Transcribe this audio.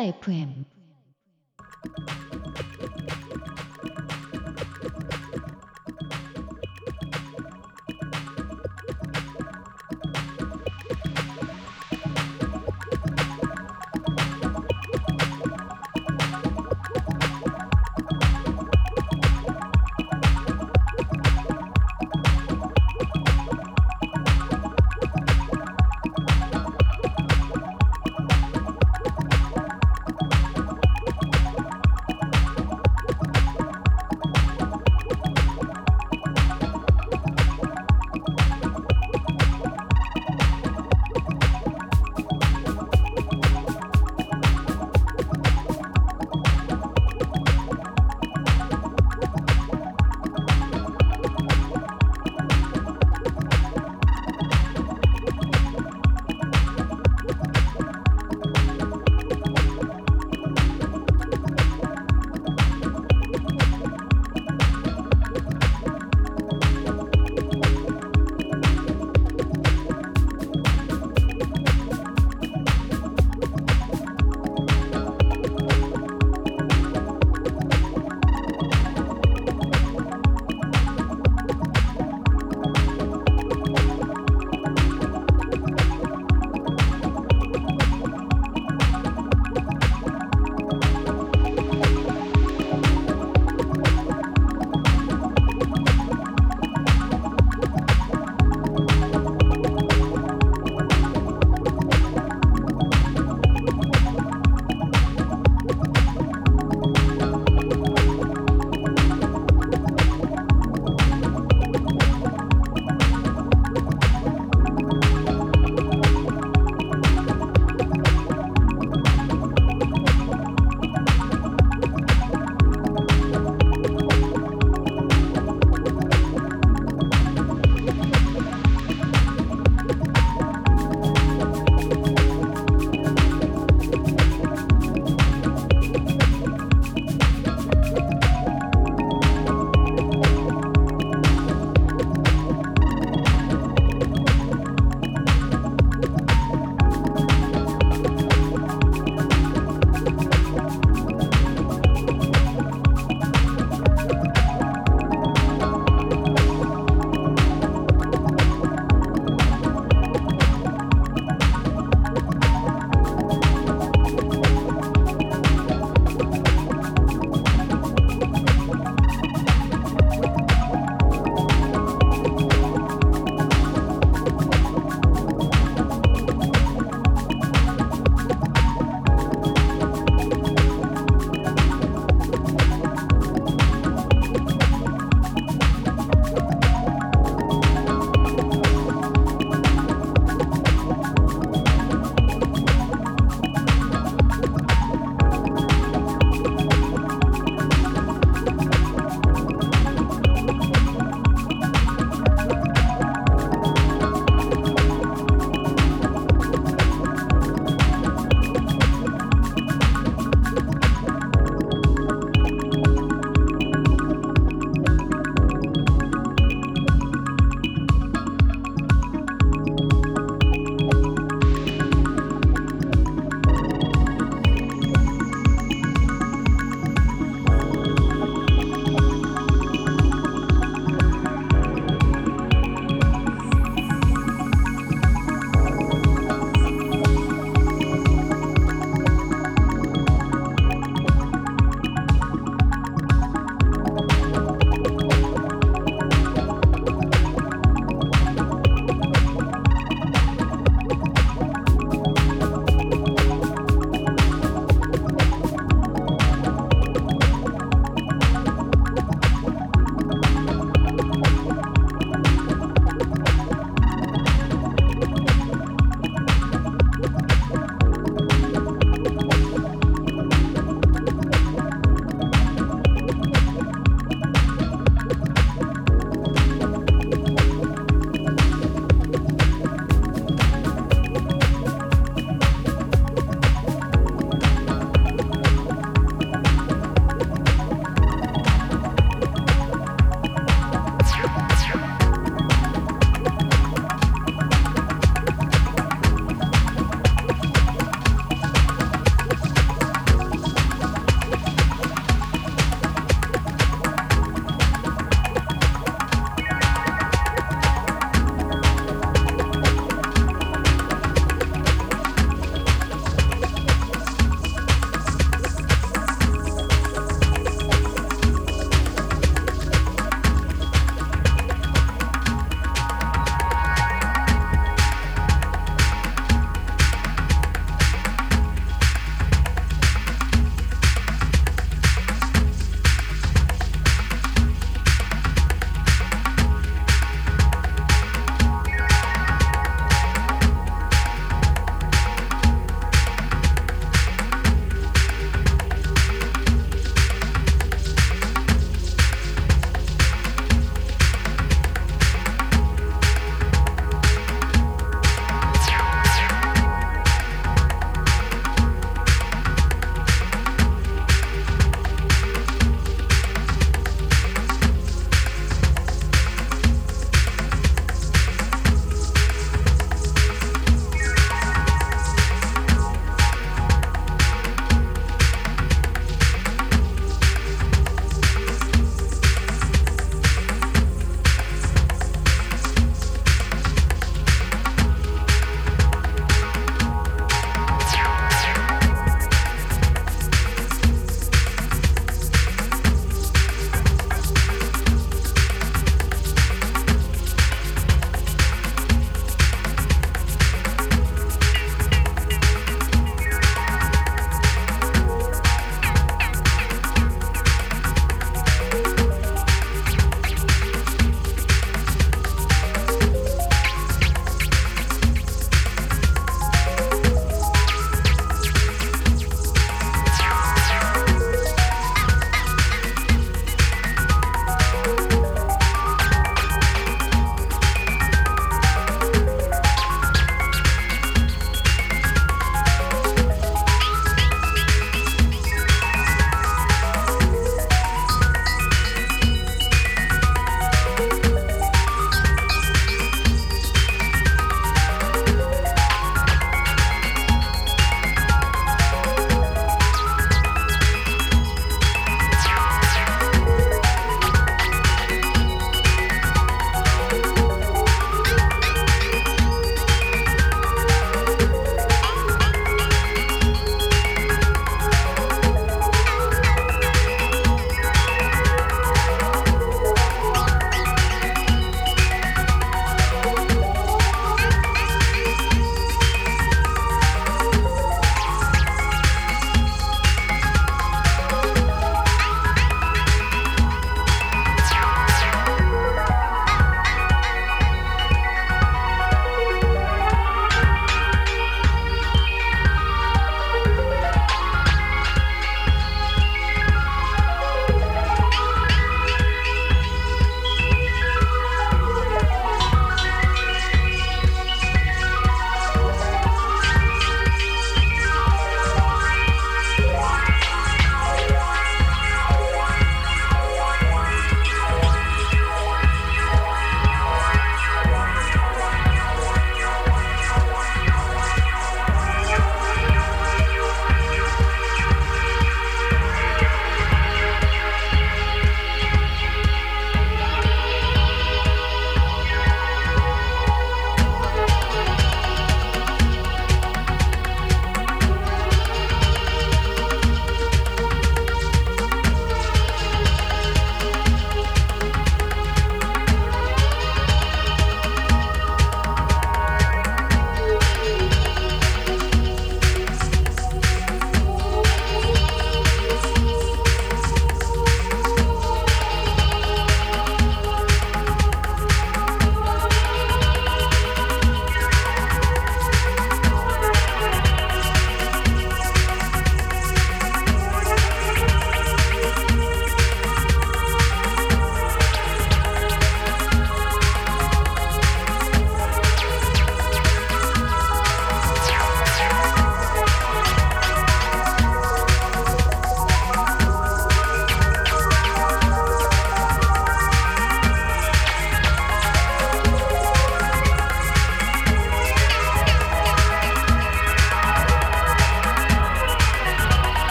FM